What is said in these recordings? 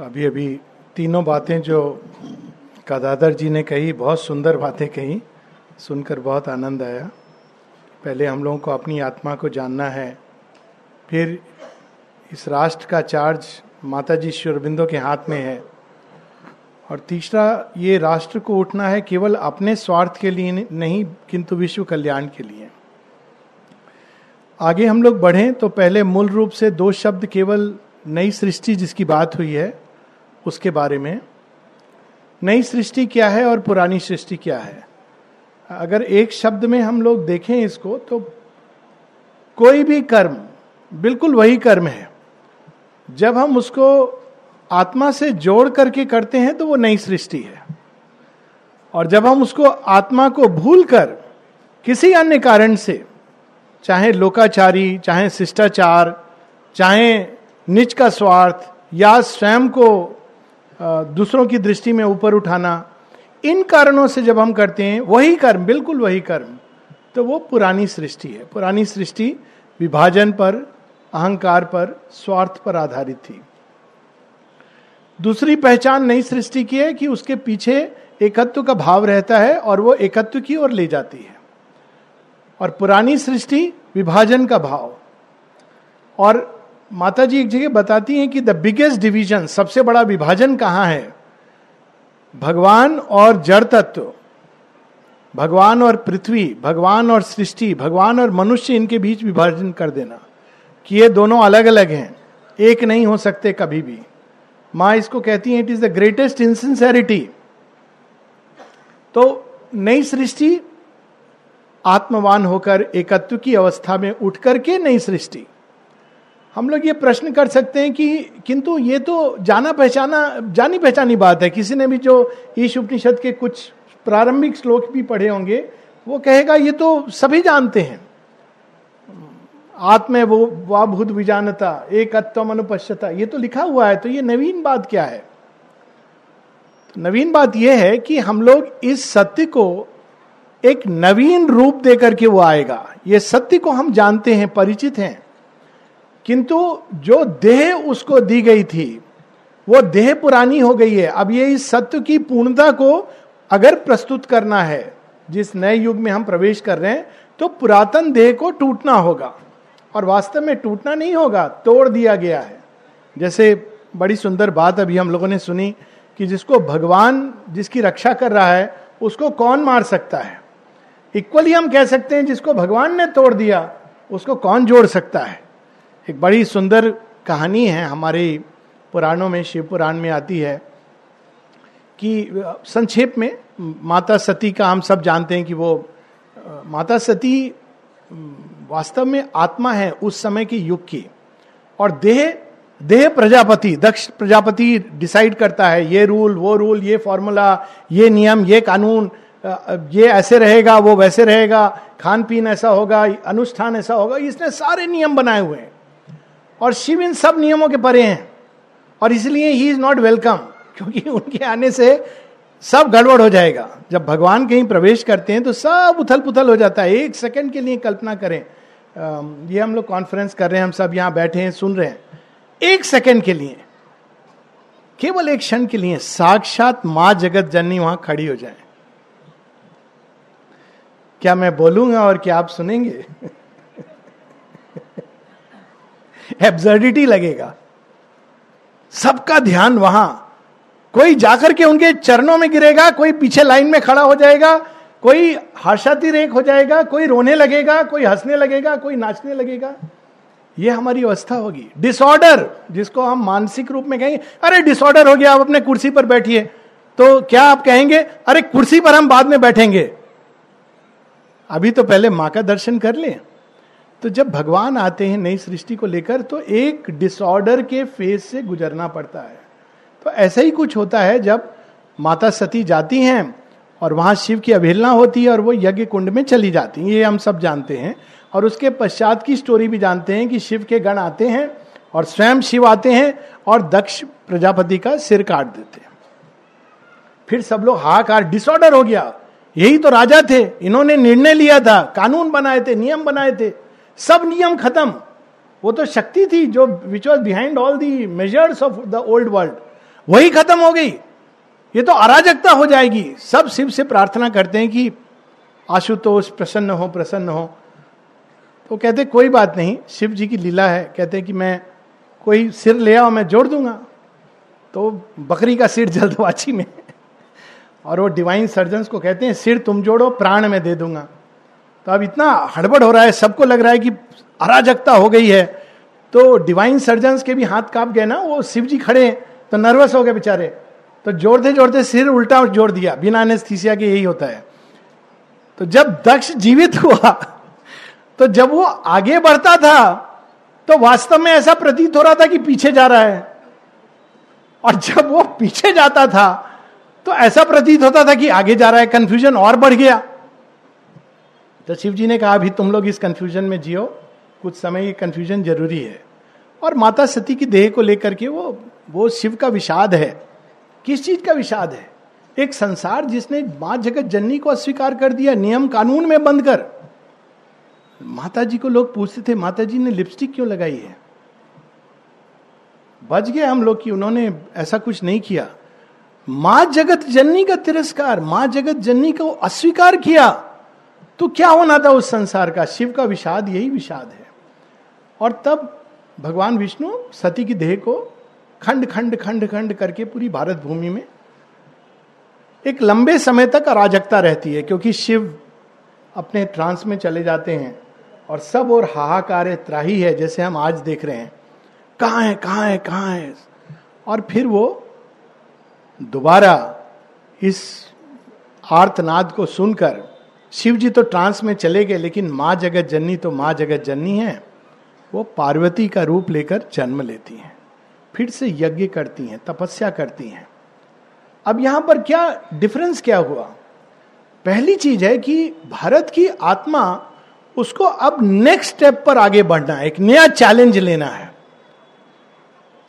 अभी अभी तीनों बातें जो कदादर जी ने कही, बहुत सुंदर बातें कही, सुनकर बहुत आनंद आया। पहले हम लोगों को अपनी आत्मा को जानना है। फिर इस राष्ट्र का चार्ज माता जी श्योरबिंदो के हाथ में है। और तीसरा, ये राष्ट्र को उठना है केवल अपने स्वार्थ के लिए नहीं, किंतु विश्व कल्याण के लिए। आगे हम लोग बढ़ें तो पहले मूल रूप से दो शब्द केवल नई सृष्टि जिसकी बात हुई है उसके बारे में, नई सृष्टि क्या है और पुरानी सृष्टि क्या है? अगर एक शब्द में हम लोग देखें इसको तो कोई भी कर्म, बिल्कुल वही कर्म है। जब हम उसको आत्मा से जोड़ करके करते हैं तो वो नई सृष्टि है। और जब हम उसको आत्मा को भूल कर किसी अन्य कारण से, चाहे लोकाचारी, चाहे शिष्टाचार, चाहे निज का स्वार्थ, या स्वयं को दूसरों की दृष्टि में ऊपर उठाना, इन कारणों से जब हम करते हैं, वही कर्म, बिल्कुल वही कर्म तो वो पुरानी सृष्टि है। पुरानी सृष्टि विभाजन पर, अहंकार पर, स्वार्थ पर आधारित थी। दूसरी पहचान नई सृष्टि की है कि उसके पीछे एकत्व का भाव रहता है और वो एकत्व की ओर ले जाती है। और पुरानी सृष्टि विभाजन का भाव। और माता जी एक जगह बताती हैं कि द बिगेस्ट डिवीज़न, सबसे बड़ा विभाजन कहाँ है? भगवान और जड़ तत्व, भगवान और पृथ्वी, भगवान और सृष्टि, भगवान और मनुष्य, इनके बीच विभाजन कर देना। कि ये दोनों अलग अलग हैं, एक नहीं हो सकते कभी भी। माँ इसको कहती है it is the greatest insincerity तो नई सृष्टि आत्मवान होकर, एकत्व की अवस्था में उठ करके नई सृष्टि। हम लोग ये प्रश्न कर सकते हैं कि किंतु ये तो जाना पहचाना, जानी पहचानी बात है। किसी ने भी जो ईश उपनिषद के कुछ प्रारंभिक श्लोक भी पढ़े होंगे, वो कहेगा, ये तो सभी जानते हैं। आत्म वो वाभूत विजानता, एक अत्वम अनुपश्यता ये तो लिखा हुआ है तो ये नवीन बात क्या है? तो नवीन बात यह है कि हम लोग इस सत्य को एक नवीन रूप देकर के वो आएगा। ये सत्य को हम जानते हैं, परिचित हैं। किंतु जो देह उसको दी गई थी, वो देह पुरानी हो गई है। अब ये इस सत्य की पूर्णता को अगर प्रस्तुत करना है, जिस नए युग में हम प्रवेश कर रहे हैं तो पुरातन देह को टूटना होगा। और वास्तव में टूटना नहीं होगा, तोड़ दिया गया है। जैसे बड़ी सुंदर बात अभी हम लोगों ने सुनी कि जिसको भगवान जिसकी रक्षा कर रहा है, उसको कौन मार सकता है? इक्वली हम कह सकते हैं जिसको भगवान ने तोड़ दिया, उसको कौन जोड़ सकता है? एक बड़ी सुंदर कहानी है हमारे पुराणों में, शिव पुराण में आती है कि संक्षेप में, माता सती का हम सब जानते हैं कि वो माता सती वास्तव में आत्मा है उस समय के युग की। और देह देह प्रजापति, दक्ष प्रजापति डिसाइड करता है, ये रूल, वो रूल, ये फॉर्मूला, ये नियम, ये कानून ये ऐसे रहेगा, वो वैसे रहेगा खान पीन ऐसा होगा, अनुष्ठान ऐसा होगा, इसने सारे नियम बनाए हुए हैं। और शिव इन सब नियमों के परे हैं। और इसलिए ही इज़ नॉट वेलकम क्योंकि उनके आने से सब गड़बड़ हो जाएगा। जब भगवान कहीं प्रवेश करते हैं तो सब उथल पुथल हो जाता है। एक सेकंड के लिए कल्पना करें। ये हम लोग कॉन्फ्रेंस कर रहे हैं, हम सब यहाँ बैठे हैं, सुन रहे हैं। एक सेकंड के लिए, केवल एक क्षण के लिए साक्षात माँ जगत जननी वहाँ खड़ी हो जाए। क्या मैं बोलूँगा और क्या आप सुनेंगे? एब्जर्डिटी लगेगा। सबका ध्यान वहाँ। कोई जाकर के उनके चरणों में गिरेगा, कोई पीछे लाइन में खड़ा हो जाएगा, कोई रेख हो जाएगा, कोई रोने लगेगा, कोई हंसने लगेगा, कोई नाचने लगेगा। ये हमारी अवस्था होगी। डिसऑर्डर जिसको हम मानसिक रूप में कहेंगे, अरे डिसऑर्डर हो गया, आप अपने कुर्सी पर बैठिए। तो क्या आप कहेंगे, अरे कुर्सी पर हम बाद में बैठेंगे। अभी तो पहले माँ का दर्शन कर लें। तो जब भगवान आते हैं नई सृष्टि को लेकर तो एक डिसऑर्डर के फ़ेज़ से गुजरना पड़ता है। तो ऐसा ही कुछ होता है जब माता सती जाती हैं और वहाँ शिव की अवहेलना होती है और वो यज्ञ कुंड में चली जाती हैं। ये हम सब जानते हैं। और उसके पश्चात की स्टोरी भी जानते हैं कि शिव के गण आते हैं और स्वयं शिव आते हैं और दक्ष प्रजापति का सिर काट देते हैं। फिर सब लोग हाहाकार डिसऑर्डर हो गया। यही तो राजा थे। इन्होंने निर्णय लिया था। कानून बनाए थे, नियम बनाए थे। सब नियम खत्म। वो तो शक्ति थी जो which was behind all the measures of the old world वही खत्म हो गई। ये तो अराजकता हो जाएगी। सब शिव से प्रार्थना करते हैं कि आशुतोष प्रसन्न हो प्रसन्न हो। तो कहते, कोई बात नहीं, शिव जी की लीला है। कहते हैं कि मैं कोई सिर ले आओ, मैं जोड़ दूँगा। तो बकरी का सिर जल्दबाजी में। और वो डिवाइन सर्जन को कहते हैं, सिर तुम जोड़ो, प्राण में दे दूँगा। तो अब इतना हड़बड़ हो रहा है, सबको लग रहा है कि अराजकता हो गई है। तो डिवाइन सर्जन के भी हाथ काँप गए ना, वो शिव जी खड़े तो नर्वस हो गए बेचारे। तो जोड़ते जोड़ते सिर उल्टा जोड़ दिया, बिना एनेस्थीसिया के यही होता है। तो जब दक्ष जीवित हुआ तो जब वो आगे बढ़ता था तो वास्तव में ऐसा प्रतीत हो रहा था कि पीछे जा रहा है। और जब वो पीछे जाता था तो ऐसा प्रतीत होता था कि आगे जा रहा है कंफ्यूजन और बढ़ गया। तो शिव जी ने कहा, अभी तुम लोग इस कंफ्यूजन में जियो। कुछ समय ये कंफ्यूजन ज़रूरी है। और माता सती की देह को लेकर के वो वो शिव का विषाद है। किस चीज़ का विषाद है? एक संसार जिसने माँ जगत जननी को अस्वीकार कर दिया, नियम कानून में बंद कर। माता जी को लोग पूछते थे माता जी ने लिपस्टिक क्यों लगाई है? बच गए हम लोग कि उन्होंने ऐसा कुछ नहीं किया। माँ जगत जननी का तिरस्कार, माँ जगत जननी को अस्वीकार किया। तो क्या होना था उस संसार का? शिव का विषाद यही विषाद है। और तब भगवान विष्णु सती की देह को खंड खंड खंड खंड करके पूरी भारत भूमि में एक लंबे समय तक अराजकता रहती है, क्योंकि शिव अपने ट्रांस में चले जाते हैं और सब और हाहाकार त्राही है, जैसे हम आज देख रहे हैं। कहाँ है कहाँ है कहाँ है? और फिर वो दोबारा इस आर्तनाद को सुनकर शिव जी तो ट्रांस में चले गए, लेकिन माँ जगत जननी तो माँ जगत जननी है। वो पार्वती का रूप लेकर जन्म लेती हैं, फिर से यज्ञ करती हैं, तपस्या करती हैं। अब यहाँ पर क्या डिफरेंस क्या हुआ? पहली चीज़ है कि भारत की आत्मा उसको अब नेक्स्ट स्टेप पर आगे बढ़ना है, एक नया चैलेंज लेना है।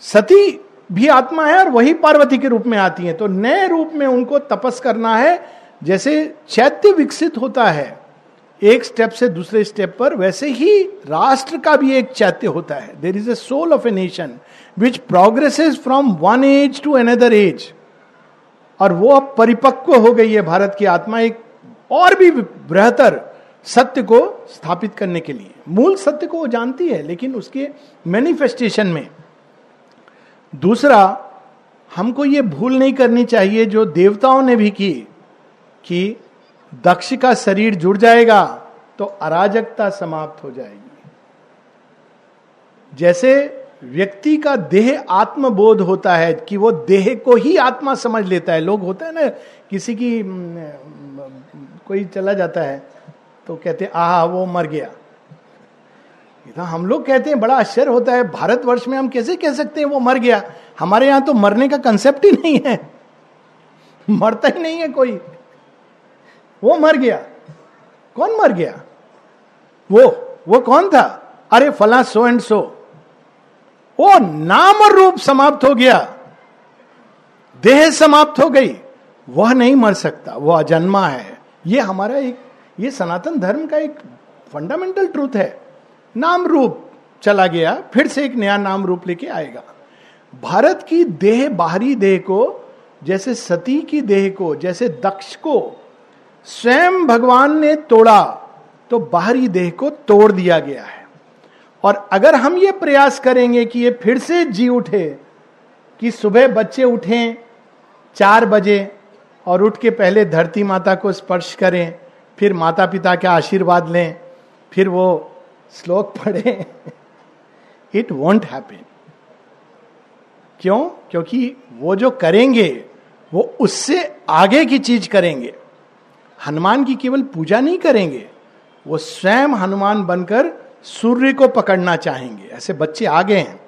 सती भी आत्मा है और वही पार्वती के रूप में आती है तो नए रूप में उनको तपस करना है जैसे चैत्य विकसित होता है, एक स्टेप से दूसरे स्टेप पर, वैसे ही राष्ट्र का भी एक चैत्य होता है। There is a soul of a nation which progresses from one age to another age और वो अब परिपक्व हो गई है भारत की आत्मा एक और भी बेहतर सत्य को स्थापित करने के लिए। मूल सत्य को वो जानती है, लेकिन उसके मैनिफेस्टेशन में। दूसरा, हमको ये भूल नहीं करनी चाहिए जो देवताओं ने भी की। कि दक्ष का शरीर जुड़ जाएगा तो अराजकता समाप्त हो जाएगी। जैसे व्यक्ति का देह आत्मबोध होता है, कि वो देह को ही आत्मा समझ लेता है। लोग होता है ना, किसी की कोई चला जाता है तो कहते, आह, वो मर गया। तो हम लोग कहते हैं, बड़ा आश्चर्य होता है, भारतवर्ष में हम कैसे कह सकते हैं, वो मर गया? हमारे यहाँ तो मरने का कंसेप्ट ही नहीं है। मरता ही नहीं है कोई। वो मर गया। कौन मर गया? वो वो कौन था? अरे फला सो एंड सो। वो नाम और रूप समाप्त हो गया। देह समाप्त हो गई। वह नहीं मर सकता। वह अजन्मा है। ये हमारा एक, ये सनातन धर्म का एक फंडामेंटल ट्रूथ है। नाम रूप चला गया, फिर से एक नया नाम रूप लेके आएगा। भारत की देह बाहरी देह को, जैसे सती की देह को, जैसे दक्ष को स्वयं भगवान ने तोड़ा तो बाहरी देह को तोड़ दिया गया है। और अगर हम ये प्रयास करेंगे कि ये फिर से जी उठे, कि सुबह बच्चे उठें, चार बजे, और उठ के पहले धरती माता को स्पर्श करें, फिर माता पिता के आशीर्वाद लें, फिर वो श्लोक पढ़ें इट वॉन्ट हैपन क्यों? क्योंकि वो जो करेंगे, वो उससे आगे की चीज़ करेंगे। हनुमान की केवल पूजा नहीं करेंगे, वो स्वयं हनुमान बनकर सूर्य को पकड़ना चाहेंगे। ऐसे बच्चे आ गए हैं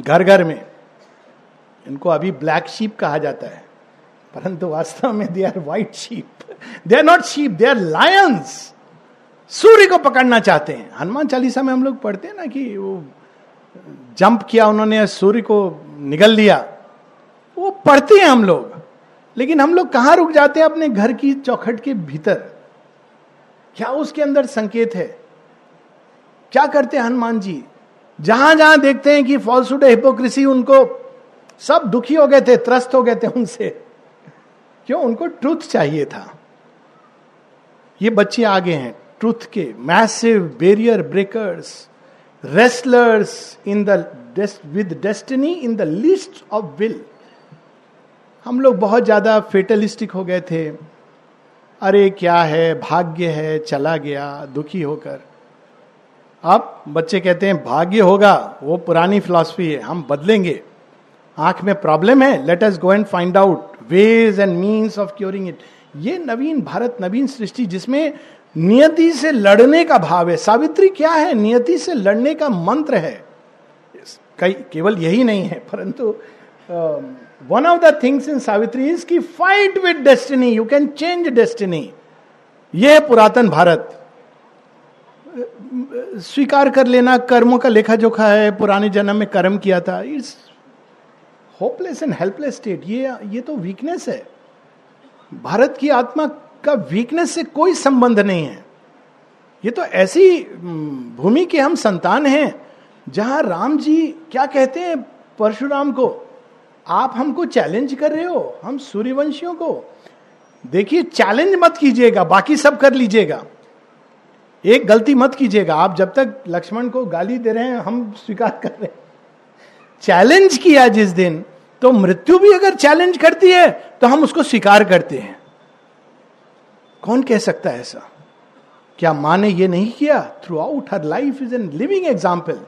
घर घर में। इनको अभी ब्लैक शीप कहा जाता है। परंतु वास्तव में they are white sheep they are not sheep they are lions सूर्य को पकड़ना चाहते हैं। हनुमान चालीसा में हम लोग पढ़ते हैं ना कि वो जंप किया, उन्होंने सूर्य को निगल लिया। वो पढ़ते हैं हम लोग। लेकिन हम लोग कहाँ रुक जाते हैं अपने घर की चौखट के भीतर? क्या उसके अंदर संकेत है? क्या करते हैं हनुमान जी? जहाँ जहाँ देखते हैं कि फॉल्सूड हिपोक्रेसी उनको सब दुखी हो गए थे, त्रस्त हो गए थे उनसे। क्यों? उनको ट्रूथ चाहिए था। ये बच्चे आगे हैं ट्रूथ के massive barrier breakers wrestlers in the with destiny in the list of will हम लोग बहुत ज़्यादा फेटलिस्टिक हो गए थे। अरे, क्या है? भाग्य है, चला गया, दुखी होकर। अब बच्चे कहते हैं, भाग्य होगा, वो पुरानी फिलॉसफी है, हम बदलेंगे। आँख में प्रॉब्लम है let us go and find out ways and means of curing it ये नवीन भारत, नवीन सृष्टि, जिसमें नियति से लड़ने का भाव है। सावित्री क्या है? नियति से लड़ने का मंत्र है। कई, केवल यही नहीं है, परंतु one of the things in Savitri is key fight with destiny you can change destiny यह है पुरातन भारत स्वीकार कर लेना कर्मों का लेखा जोखा है पुराने जन्म में कर्म किया था it's hopeless and helpless state ये ये तो वीकनेस है भारत की आत्मा का वीकनेस से कोई संबंध नहीं है ये तो ऐसी भूमि के हम संतान हैं जहाँ राम जी क्या कहते हैं परशुराम को आप हमको चैलेंज कर रहे हो, हम सूर्यवंशियों को। देखिए चैलेंज मत कीजिएगा, बाकी सब कर लीजिएगा। एक गलती मत कीजिएगा, आप जब तक लक्ष्मण को गाली दे रहे हैं, हम स्वीकार कर रहे हैं। चैलेंज किया जिस दिन तो मृत्यु भी अगर चैलेंज करती है तो हम उसको स्वीकार करते हैं। कौन कह सकता है ऐसा? क्या माँ ने ये नहीं किया? Throughout her life is an living example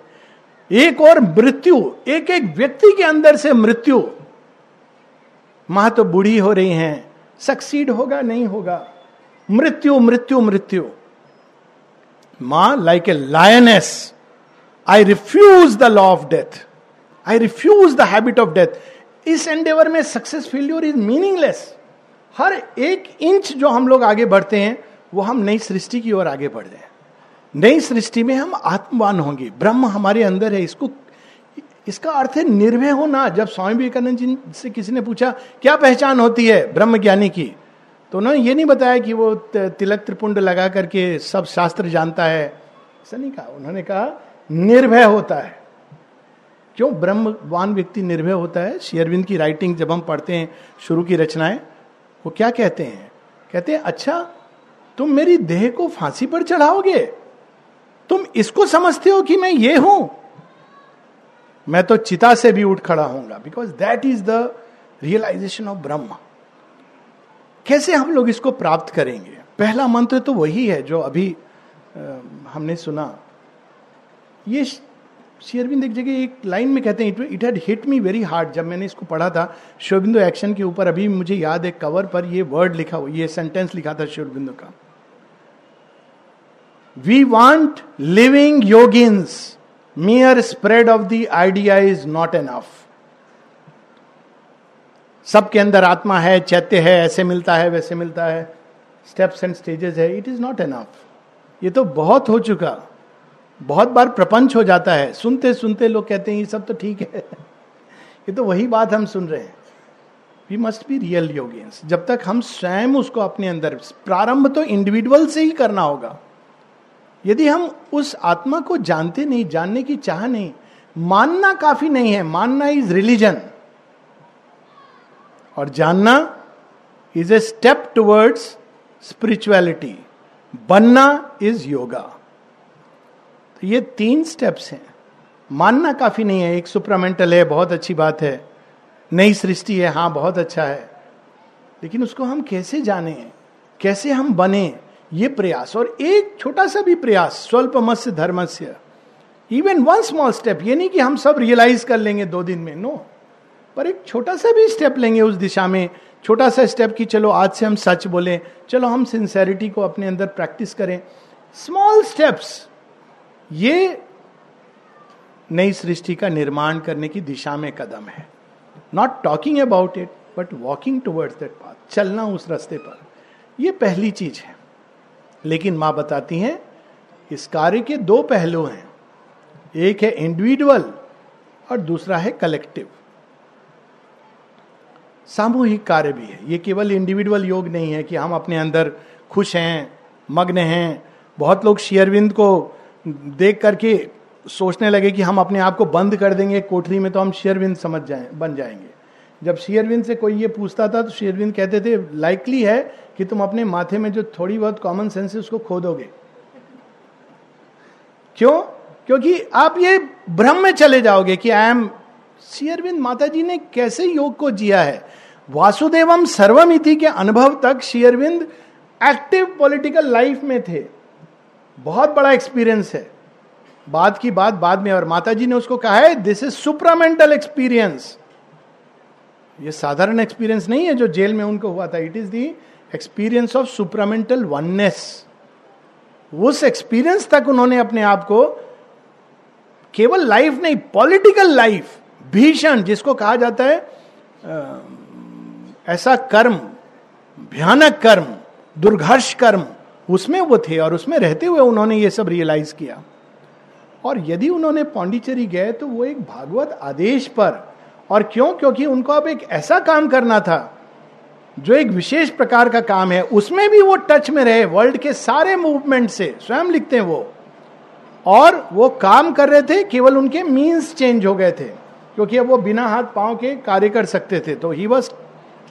एक और मृत्यु एक एक व्यक्ति के अंदर से मृत्यु। माँ तो बूढ़ी हो रही हैं सक्सीड होगा, नहीं होगा। मृत्यु मृत्यु मृत्यु। माँ like a lioness I refuse the law of death I refuse the habit of death इस एंडेवर में सक्सेस फेल्यूर इज़ मीनिंगलेस हर एक इंच जो हम लोग आगे बढ़ते हैं, वो हम नई सृष्टि की ओर आगे बढ़ रहे हैं। नई सृष्टि में हम आत्मवान होंगे। ब्रह्म हमारे अंदर है। इसको, इसका अर्थ है निर्भय होना। जब स्वामी विवेकानंद जी से किसी ने पूछा, क्या पहचान होती है ब्रह्म ज्ञानी की? तो उन्होंने ये नहीं बताया कि वो तिलक त्रिपुंड लगा करके सब शास्त्र जानता है। ऐसा नहीं कहा। उन्होंने कहा, निर्भय होता है। क्यों? ब्रह्मवान व्यक्ति निर्भय होता है। शेयरविंद की राइटिंग जब हम पढ़ते हैं, शुरू की रचनाएँ, वो क्या कहते हैं? कहते हैं अच्छा तुम मेरी देह को फांसी पर चढ़ाओगे? तुम इसको समझते हो कि मैं ये हूँ? मैं तो चिता से भी उठ खड़ा होऊँगा because that is the realisation of Brahma कैसे हम लोग इसको प्राप्त करेंगे? पहला मंत्र तो वही है जो अभी आ, हमने सुना। ये शेयरबिंद एक जगह एक लाइन में कहते हैं it had hit me very hard जब मैंने इसको पढ़ा था शिवबिंदु एक्शन के ऊपर अभी मुझे याद है कवर पर ये वर्ड लिखा हुआ ये सेंटेंस लिखा था शिवबिंदु का। We want living yogins mere spread of the idea is not enough सबके अंदर आत्मा है, चैत्य है, ऐसे मिलता है, वैसे मिलता है। स्टेप्स एंड स्टेजेस है इट इज़ नॉट एनफ ये तो बहुत हो चुका। बहुत बार प्रपंच हो जाता है। सुनते सुनते लोग कहते हैं, ये सब तो ठीक है। ये तो वही बात हम सुन रहे हैं। We must be real yogins जब तक हम स्वयं उसको अपने अंदर, प्रारंभ तो इंडिविजुअल से ही करना होगा। यदि हम उस आत्मा को जानते नहीं, जानने की चाह नहीं, मानना काफ़ी नहीं है। मानना इज़ रिलीजन और जानना is a step towards spirituality बनना इज़ योगा तो ये तीन स्टेप्स हैं। मानना काफ़ी नहीं है। एक सुप्रामेंटल है, बहुत अच्छी बात है। नई सृष्टि है हाँ बहुत अच्छा है। लेकिन उसको हम कैसे जाने? कैसे हम बने? ये प्रयास, और एक छोटा सा भी प्रयास स्वल्प मत्स्य धर्मस्य इवन वन स्मॉल स्टेप ये नहीं कि हम सब रियलाइज़ कर लेंगे दो दिन में नो पर एक छोटा सा भी स्टेप लेंगे उस दिशा में, छोटा सा स्टेप कि चलो आज से हम सच बोलें, चलो हम सिंसेरिटी को अपने अंदर प्रैक्टिस करें। स्मॉल स्टेप्स ये नई सृष्टि का निर्माण करने की दिशा में कदम है। Not talking about it but walking towards that path चलना उस रास्ते पर। यह पहली चीज़ है। लेकिन माँ बताती हैं, इस कार्य के दो पहलू हैं। एक है इंडिविजुअल और दूसरा है कलेक्टिव सामूहिक कार्य भी है। ये केवल इंडिविजुअल योग नहीं है कि हम अपने अंदर खुश हैं, मग्न हैं। बहुत लोग शेयरविंद को देख करके सोचने लगे कि हम अपने आप को बंद कर देंगे, कोठरी में तो हम शेयरविंद समझ जाए, बन जाएँगे। जब शेयरविंद से कोई ये पूछता था तो शेयरविंद कहते थे लाइकली है कि तुम अपने माथे में जो थोड़ी बहुत कॉमन सेंस है, उसको खो दोगे क्यों? क्योंकि आप ये भ्रम में चले जाओगे कि आई एम शेयरविंद माता जी ने कैसे योग को जिया है? वासुदेवम सर्वमिति के अनुभव तक शेयरविंद एक्टिव पॉलिटिकल लाइफ में थे। बहुत बड़ा एक्सपीरियंस है। बाद की बात बाद में, और माता जी ने उसको कहा है दिस इज़ सुपरामेंटल एक्सपीरियंस ये साधारण एक्सपीरियंस नहीं है जो जेल में उनको हुआ था. It is the experience of supramental oneness उस एक्सपीरियंस तक उन्होंने अपने आप को केवल लाइफ नहीं पॉलिटिकल लाइफ भीषण, जिसको कहा जाता है ऐसा कर्म, भयानक कर्म, दुर्घर्ष कर्म, उसमें वो थे और उसमें रहते हुए उन्होंने ये सब रियलाइज़ किया. और यदि उन्होंने पांडिचेरी गए तो वो एक भागवत आदेश पर और क्यों? क्योंकि उनको अब एक ऐसा काम करना था, जो एक विशेष प्रकार का काम है। उसमें भी वो टच में रहे वर्ल्ड के सारे मूवमेंट से, स्वयं लिखते हैं वो। और वो काम कर रहे थे, केवल उनके मीन्स चेंज हो गए थे, क्योंकि अब वो बिना हाथ पाँव के कार्य कर सकते थे। तो he was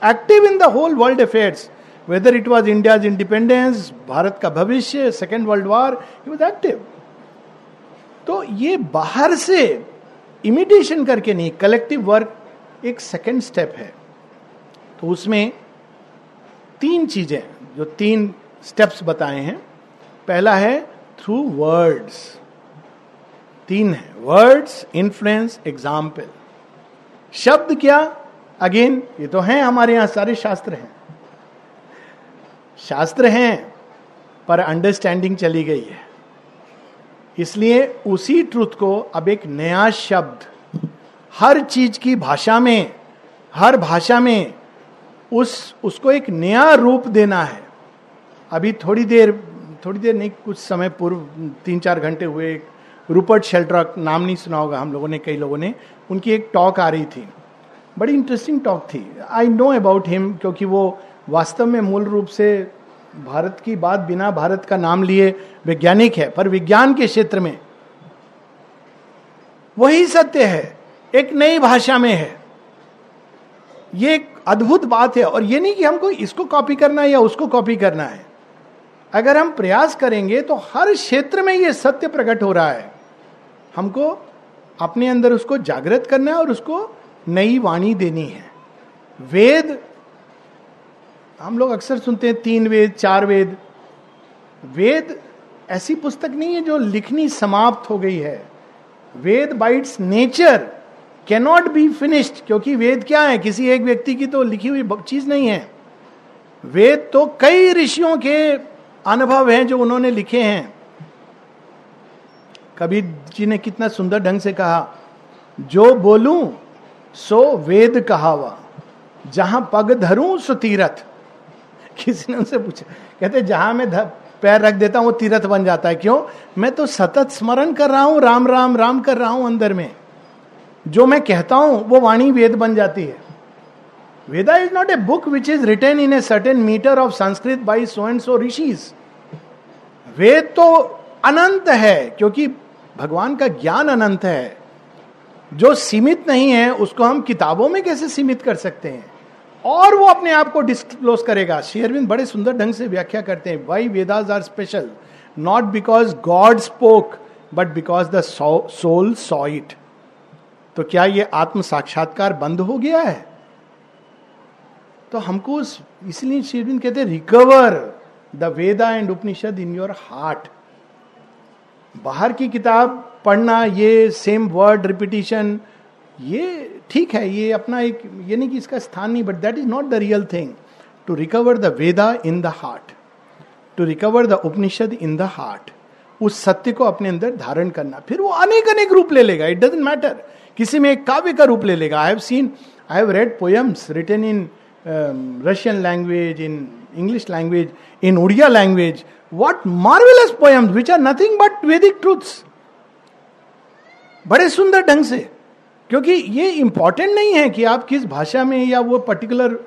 active in the whole world affairs whether it was India independence Bharat का भविष्य second world war he was active तो ये बाहर से इमिटेशन करके नहीं कलेक्टिव वर्क एक सेकेंड स्टेप है। तो उसमें तीन चीज़ें, जो तीन स्टेप्स बताए हैं। पहला है थ्रू वर्ड्स तीन है वर्ड्स इन्फ्लुएंस एग्ज़ाम्पल शब्द क्या? अगेन ये तो हैं, हमारे यहाँ सारे शास्त्र हैं। शास्त्र हैं, पर अंडरस्टैंडिंग चली गई है। इसलिए उसी ट्रुथ को अब एक नया शब्द, हर चीज़ की भाषा में, हर भाषा में उस, उसको एक नया रूप देना है। अभी थोड़ी देर थोड़ी देर नहीं, कुछ समय पूर्व, तीन चार घंटे हुए रूपर्ट शेल्ट्रॉक नाम नहीं सुना होगा हम लोगों ने, कई लोगों ने, उनकी एक टॉक आ रही थी। बड़ी इंटरेस्टिंग टॉक थी। आई नो अबाउट हिम क्योंकि वो वास्तव में मूल रूप से भारत की बात बिना भारत का नाम लिए वैज्ञानिक है, पर विज्ञान के क्षेत्र में वही सत्य है, एक नई भाषा में है। ये एक अद्भुत बात है, और ये नहीं कि हमको इसको कॉपी करना है या उसको कॉपी करना है। अगर हम प्रयास करेंगे तो हर क्षेत्र में ये सत्य प्रकट हो रहा है। हमको अपने अंदर उसको जागृत करना है और उसको नई वाणी देनी है। वेद हम लोग अक्सर सुनते हैं तीन वेद, चार वेद। वेद ऐसी पुस्तक नहीं है जो लिखनी समाप्त हो गई है। Veda by its nature cannot be finished क्योंकि वेद क्या है? किसी एक व्यक्ति की तो लिखी हुई चीज़ नहीं है। वेद तो कई ऋषियों के अनुभव हैं जो उन्होंने लिखे हैं। कबीर जी ने कितना सुंदर ढंग से कहा, जो बोलूँ, सो वेद कहावा, जहाँ पग धरूं, सो तीरथ। किसी ने उनसे पूछा, कहते, जहाँ मैं पैर रख देता हूँ, वो तीर्थ बन जाता है। क्यों? मैं तो सतत स्मरण कर रहा हूँ, राम राम राम कर रहा हूँ अंदर में। जो मैं कहता हूँ, वो वाणी वेद बन जाती है। Veda is not a book which is written in a certain metre of Sanskrit by so and so rishis Veda तो अनंत है, क्योंकि भगवान का ज्ञान अनंत है। जो सीमित नहीं है, उसको हम किताबों में कैसे सीमित कर सकते हैं? और वो अपने आप को डिस्क्लोज करेगा। शेयरविंद बड़े सुंदर ढंग से व्याख्या करते हैं। Why Vedas are special not because God spoke but because the soul saw it तो क्या ये आत्म साक्षात्कार बंद हो गया है? तो हमको इसलिए शेरविंद कहते recover the Veda and Upanishad in your heart बाहर की किताब पढ़ना, ये सेम वर्ड रिपीटिशन ये ठीक है, ये अपना एक ये नहीं कि इसका स्थान नहीं but that is not the real thing to recover the Veda in the heart to recover the Upanishad in the heart उस सत्य को अपने अंदर धारण करना। फिर वो अनेक अनेक रूप ले लेगा। इट डजेंट मैटर किसी में एक काव्य का रूप ले लेगा। I have seen I have read poems written in Russian language in English language in Odia language what marvellous poems which are nothing but Vedic truths बड़े सुंदर ढंग से। क्योंकि ये इंपॉर्टेंट नहीं है कि आप किस भाषा में या वो particular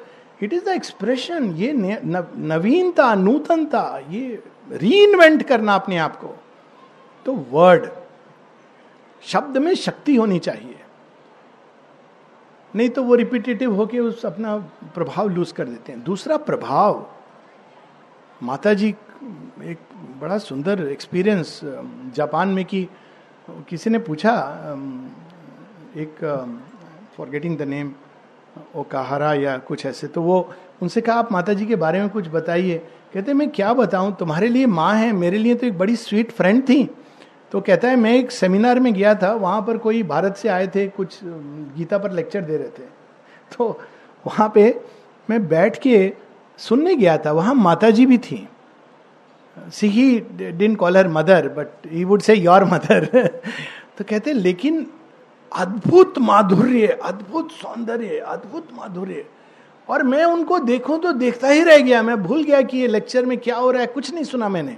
it is the expression ये नवीनता, नूतनता, ये री करना अपने आप को। तो वर्ड शब्द में शक्ति होनी चाहिए। नहीं तो वो रिपीटेटिव होके उस अपना प्रभाव लूज कर देते हैं। दूसरा प्रभाव माता जी एक बड़ा सुंदर एक्सपीरियंस जापान में कि, किसी ने पूछा एक फॉर गेटिंग द नेम ओकाहारा या कुछ ऐसे। तो वो उनसे कहा, आप माता जी के बारे में कुछ बताइए। कहते मैं क्या बताऊँ? तुम्हारे लिए माँ है, मेरे लिए तो एक बड़ी स्वीट फ्रेंड थी। तो कहता है, मैं एक सेमिनार में गया था, वहाँ पर कोई भारत से आए थे, कुछ गीता पर लेक्चर दे रहे थे। तो वहाँ पे मैं बैठ के सुनने गया था, वहाँ माता जी भी थी। See he didn't call her mother but he would say your mother तो कहते लेकिन अद्भुत माधुर्य, अद्भुत सौंदर्य, अद्भुत माधुर्य। और मैं उनको देखूँ तो देखता ही रह गया। मैं भूल गया कि ये लेक्चर में क्या हो रहा है, कुछ नहीं सुना मैंने।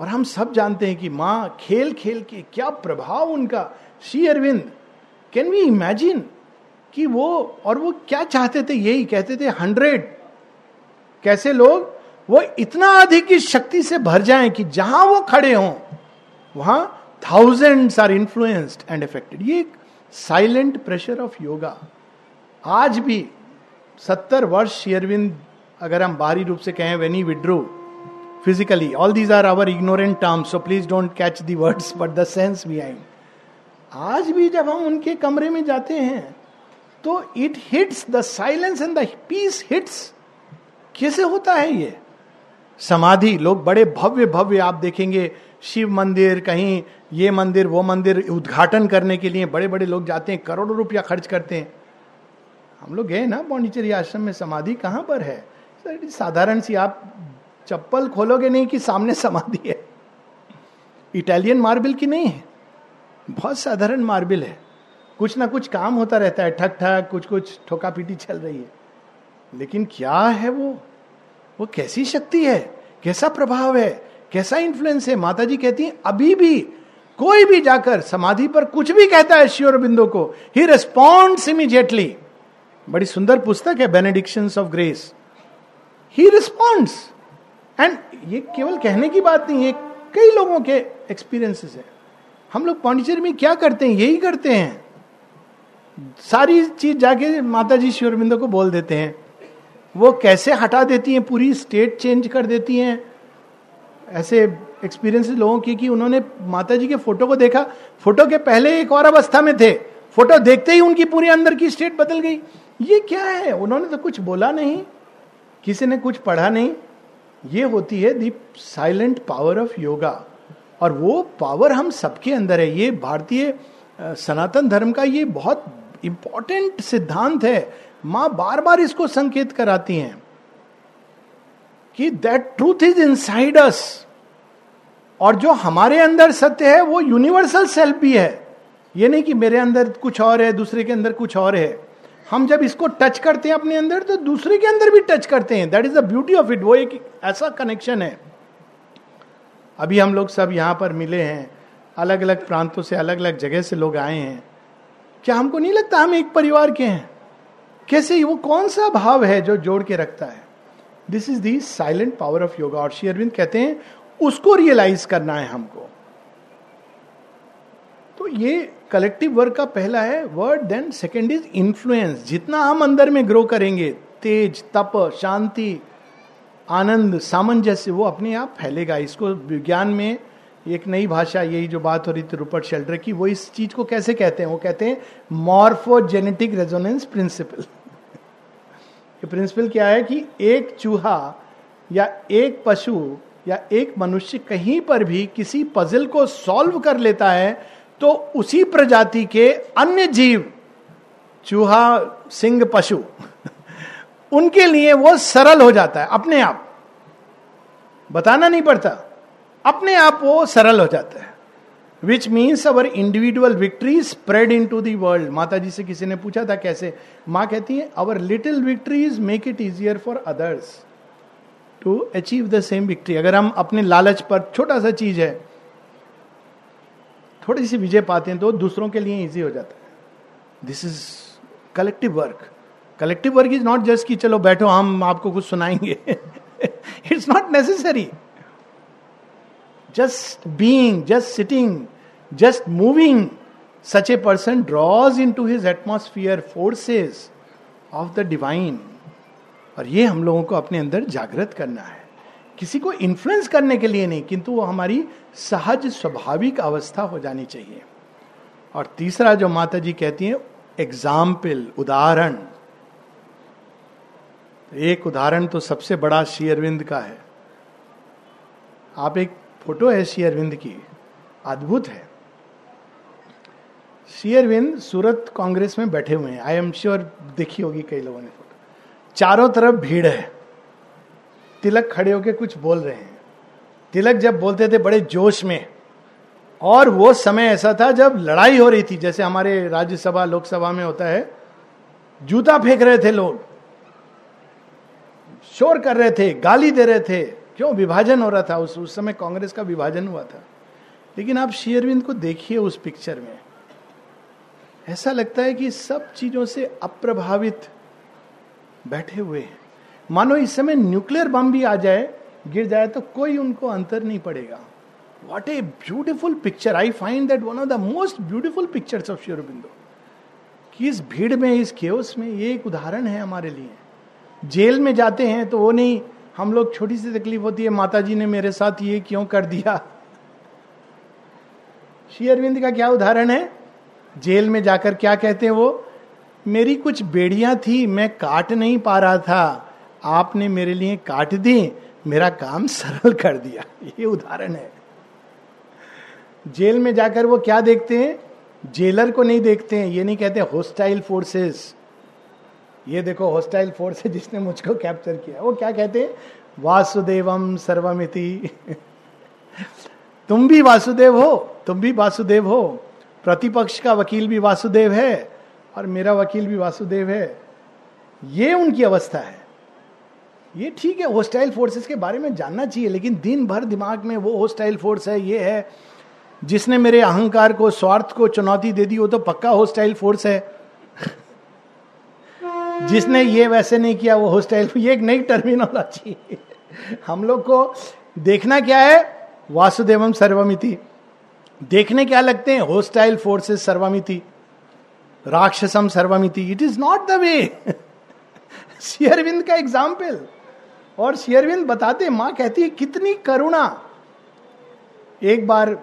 और हम सब जानते हैं कि माँ खेल खेल के क्या प्रभाव उनका। Sri Aurobindo can we imagine कि वो, और वो क्या चाहते थे? यही कहते थे, हंड्रेड। कैसे लोग? वो इतना अधिक इस शक्ति से भर जाएँ कि जहाँ वो खड़े हों, वहाँ thousands are influenced and affected ये साइलेंट प्रेशर ऑफ़ योगा आज भी सत्तर वर्ष शेयरविंद अगर हम बाहरी रूप से कहें when he withdrew physically. All these are our ignorant terms, so please don't catch the words, but the sense behind. आज भी जब हम उनके कमरे में जाते हैं तो it hits the silence and the peace hits कैसे होता है ये समाधि, लोग बड़े भव्य भव्य आप देखेंगे। शिव मंदिर कहीं, ये मंदिर, वो मंदिर, उद्घाटन करने के लिए बड़े बड़े लोग जाते हैं, करोड़ों रुपया खर्च करते हैं। हम लोग गए ना पौंडीचेरी आश्रम में, समाधि कहाँ पर है? साधारण सी आप चप्पल खोलोगे नहीं कि सामने समाधि है। इटालियन मार्बल की नहीं है। बहुत साधारण मार्बल है। कुछ ना कुछ काम होता रहता है ठक ठक कुछ कुछ ठोका पीटी चल रही है। लेकिन क्या है वो? वो कैसी शक्ति है? कैसा प्रभाव है? कैसा इन्फ्लुएंस है? माता जी कहती हैं, अभी भी, कोई भी जाकर समाधि पर कुछ भी कहता है श्योर बिंदु को ही रिस्पॉन्ड्स इमीजिएटली बड़ी सुंदर पुस्तक है benediction of grace he responds and ये केवल कहने की बात नहीं है कई लोगों के एक्सपीरियंसेस है। हम लोग पांडिचेरी में क्या करते हैं? यही करते हैं। सारी चीज़ जाके माता जी श्योरबिंदो को बोल देते हैं। वो कैसे हटा देती हैं, पूरी स्टेट चेंज कर देती हैं? ऐसे एक्सपीरियंस लोगों की कि उन्होंने माता जी के फ़ोटो को देखा। फ़ोटो के पहले एक और अवस्था में थे। फ़ोटो देखते ही उनकी पूरी अंदर की स्टेट बदल गई। ये क्या है? उन्होंने तो कुछ बोला नहीं। किसी ने कुछ पढ़ा नहीं। ये होती है the silent power of yoga और वो पावर हम सबके अंदर है। ये भारतीय सनातन धर्म का ये बहुत इंपॉर्टेंट सिद्धांत है। माँ बार बार इसको संकेत कराती हैं कि that truth is inside us और जो हमारे अंदर सत्य है, वो यूनिवर्सल सेल्फ भी है। ये नहीं कि मेरे अंदर कुछ और है, दूसरे के अंदर कुछ और है। हम जब इसको टच करते हैं अपने अंदर तो दूसरे के अंदर भी टच करते हैं। That is the beauty of it वो एक ऐसा कनेक्शन है। अभी हम लोग सब यहाँ पर मिले हैं। अलग अलग प्रांतों से अलग अलग जगह से लोग आए हैं। क्या हमको नहीं लगता हम एक परिवार के हैं? कैसे वो कौन सा भाव है जो जोड़ के रखता है? This is the silent power of yoga और श्री अरविंद कहते हैं, उसको रियलाइज़ करना है हमको। तो ये कलेक्टिव वर्क का पहला है word then second is influence जितना हम अंदर में ग्रो करेंगे, तेज, तप, शांति, आनंद, सामंजस्य, वो अपने आप फैलेगा। इसको विज्ञान में एक नई भाषा, यही जो बात हो रही थी रूपर्ट शेल्डर की, वो इस चीज़ को कैसे कहते हैं? वो कहते हैं, मॉर्फोजेनेटिक रेजोनेंस प्रिंसिपल. प्रिंसिपल क्या है कि एक चूहा या एक पशु या एक मनुष्य कहीं पर भी किसी पजल को सॉल्व कर लेता है तो उसी प्रजाति के अन्य जीव, चूहा, सिंह, पशु, उनके लिए वो सरल हो जाता है, अपने आप। बताना नहीं पड़ता। अपने आप वो सरल हो जाता है। Which means our individual victory spread into world माता जी से किसी ने पूछा था कैसे? माँ कहती है our little victories make it easier for others to achieve the same victory अगर हम अपने लालच पर छोटा सा चीज़ है, थोड़ी सी विजय पाते हैं तो दूसरों के लिए ईजी हो जाता है। This is collective work collective work is not just कि चलो बैठो, हम आपको कुछ सुनाएँगे। It's not necessary just being, just sitting, just moving, such a person draws into his atmosphere forces of the divine. और ये हम लोगों को अपने अंदर जागृत करना है। किसी को इन्फ्लुएंस करने के लिए नहीं किंतु वो हमारी सहज स्वाभाविक अवस्था हो जानी चाहिए। और तीसरा जो माता जी कहती हैं एग्ज़ाम्पल उदाहरण। एक उदाहरण तो सबसे बड़ा श्री अरविंद का है। आप एक फ़ोटो है श्री अरविंद की। अद्भुत है। श्री अरविंद सूरत कांग्रेस में बैठे हुए हैं। आई एम श्योर देखी होगी कई लोगों ने फ़ोटो। चारों तरफ़ भीड़ है। तिलक खड़े होके कुछ बोल रहे हैं। तिलक जब बोलते थे बड़े जोश में। और वो समय ऐसा था जब लड़ाई हो रही थी, जैसे हमारे राज्यसभा, लोकसभा में होता है। जूता फेंक रहे थे लोग। शोर कर रहे थे, गाली दे रहे थे। क्यों? विभाजन हो रहा था। उस उस समय कांग्रेस का विभाजन हुआ था। लेकिन आप शेयरविंद को देखिए उस पिक्चर में। ऐसा लगता है कि सब चीज़ों से अप्रभावित बैठे हुए हैं। मानो इस समय न्यूक्लियर बम भी आ जाए, गिर जाए तो कोई उनको अंतर नहीं पड़ेगा। What a beautiful picture I find that one of the most beautiful pictures of Sri Aurobindo कि इस भीड़ में, इस केओस में, ये एक उदाहरण है हमारे लिए। जेल में जाते हैं तो वो नहीं हम लोग छोटी सी तकलीफ़ होती है माता जी ने मेरे साथ ये क्यों कर दिया? श्री अरविंद का क्या उदाहरण है? जेल में जाकर क्या कहते हैं वो? मेरी कुछ बेड़ियाँ थी, मैं काट नहीं पा रहा था। आपने मेरे लिए काट दी, मेरा काम सरल कर दिया। ये उदाहरण है। जेल में जाकर वो क्या देखते हैं? जेलर को नहीं देखते हैं, ये नहीं कहते होस्टाइल फोर्सेस ये देखो हॉस्टाइल फोर्स है जिसने मुझको कैप्चर किया। वो क्या कहते हैं? वासुदेवम सर्वमिति। तुम भी वासुदेव हो, तुम भी वासुदेव हो। प्रतिपक्ष का वकील भी वासुदेव है और मेरा वकील भी वासुदेव है। ये उनकी अवस्था है। ये ठीक है होस्टाइल फोर्सेस के बारे में जानना चाहिए, लेकिन दिन भर दिमाग में वो होस्टाइल फोर्स है, ये है। जिसने मेरे अहंकार को, स्वार्थ को चुनौती दे दी, वो तो पक्का होस्टाइल फोर्स है। जिसने ये वैसे नहीं किया वो होस्टाइल ये एक नई टर्मिनोलॉजी हम लोग को देखना क्या है? वासुदेवम सर्वमिति। देखने क्या लगते हैं? होस्टाइल फोर्सेस सर्वमिति। राक्षसम सर्वमिति। It is not the way शेयरविंद का एग्ज़ाम्पल और शेयरविंद बताते, माँ कहती है, कितनी करुणा। एक बार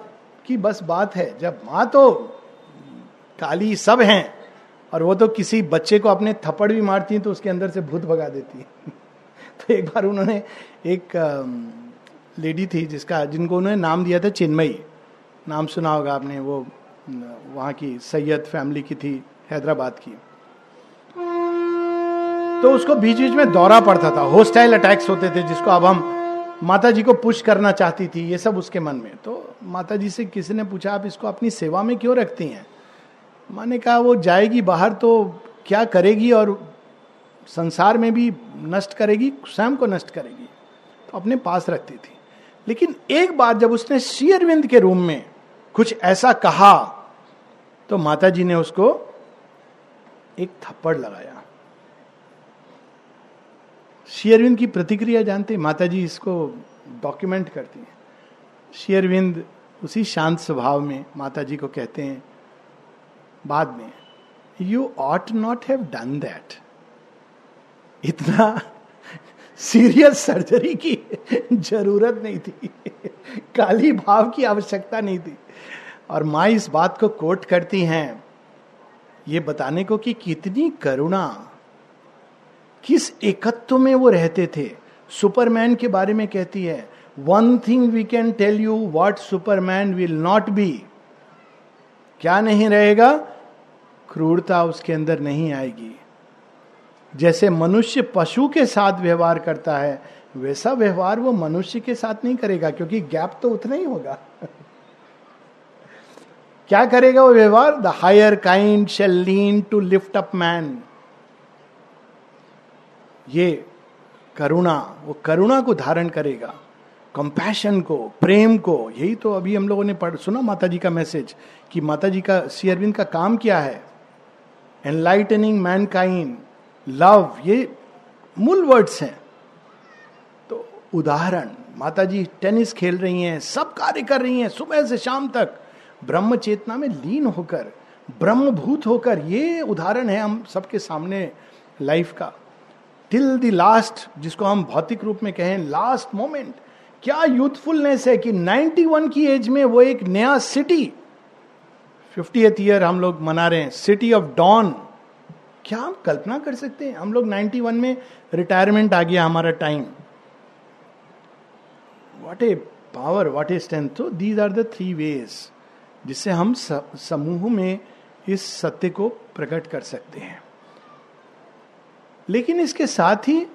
की बस बात है, जब माँ तो काली सब हैं और वो तो किसी बच्चे को अपने थप्पड़ भी मारती हैं तो उसके अंदर से भूत भगा देती है। तो एक बार उन्होंने एक लेडी थी जिसका, जिनको उन्होंने नाम दिया था चिन्मयी। नाम सुना होगा आपने, वो वहाँ की सैयद फैमिली की थी, हैदराबाद की। तो उसको बीच बीच में दौरा पड़ता था। होस्टाइल अटैक्स होते थे, जिसको अब हम माता जी को पुश करना चाहती थी, ये सब उसके मन में। तो माता जी से किसी ने पूछा, आप इसको अपनी सेवा में क्यों रखती हैं? माने कहा, वो जाएगी बाहर तो क्या करेगी और संसार में भी नष्ट करेगी, स्वयं को नष्ट करेगी? तो अपने पास रखती थी। लेकिन एक बार जब उसने श्री अरविंद के रूम में कुछ ऐसा कहा तो माता जी ने उसको एक थप्पड़ लगाया। श्री अरविंद की प्रतिक्रिया जानते माता जी इसको डॉक्यूमेंट करती हैं। श्री अरविंद उसी शांत स्वभाव में माता जी को कहते हैं बाद में you ought not have done that इतना सीरियस सर्जरी की ज़रूरत नहीं थी। काली भाव की आवश्यकता नहीं थी। और माँ इस बात को कोट करती हैं, ये बताने को कि कितनी करुणा, किस एकत्व में वो रहते थे। सुपरमैन के बारे में कहती है one thing we can tell you what superman will not be क्या नहीं रहेगा? क्रूरता उसके अंदर नहीं आएगी। जैसे मनुष्य पशु के साथ व्यवहार करता है, वैसा व्यवहार वो मनुष्य के साथ नहीं करेगा, क्योंकि गैप तो उतना ही होगा। क्या करेगा वो व्यवहार? The higher kind shall lean to lift up man ये करुणा, वो करुणा को धारण करेगा कंपैशन को, प्रेम को। यही तो अभी हम लोगों ने पढ़, सुना माता जी का मैसेज कि माता जी का सी अरविंद का काम क्या है? एनलाइटनिंग मैन काइंड लव ये मूल वर्ड्स हैं। तो उदाहरण माता जी टेनिस खेल रही हैं, सब कार्य कर रही हैं, सुबह से शाम तक। ब्रह्म चेतना में लीन होकर, ब्रह्मभूत होकर, ये उदाहरण है हम सबके सामने लाइफ का। टिल द लास्ट जिसको हम भौतिक रूप में कहें लास्ट मोमेंट क्या यूथफुलनेस है कि 91 की एज में वो एक नया सिटी फिफ्टी ईयर हम लोग मना रहे हैं। सिटी ऑफ़ डॉन क्या हम कल्पना कर सकते हैं? हम लोग 91 में रिटायरमेंट आ गया हमारा time what a power what a strength तो these are the three ways जिससे हम समूह में इस सत्य को प्रकट कर सकते हैं। लेकिन इसके साथ ही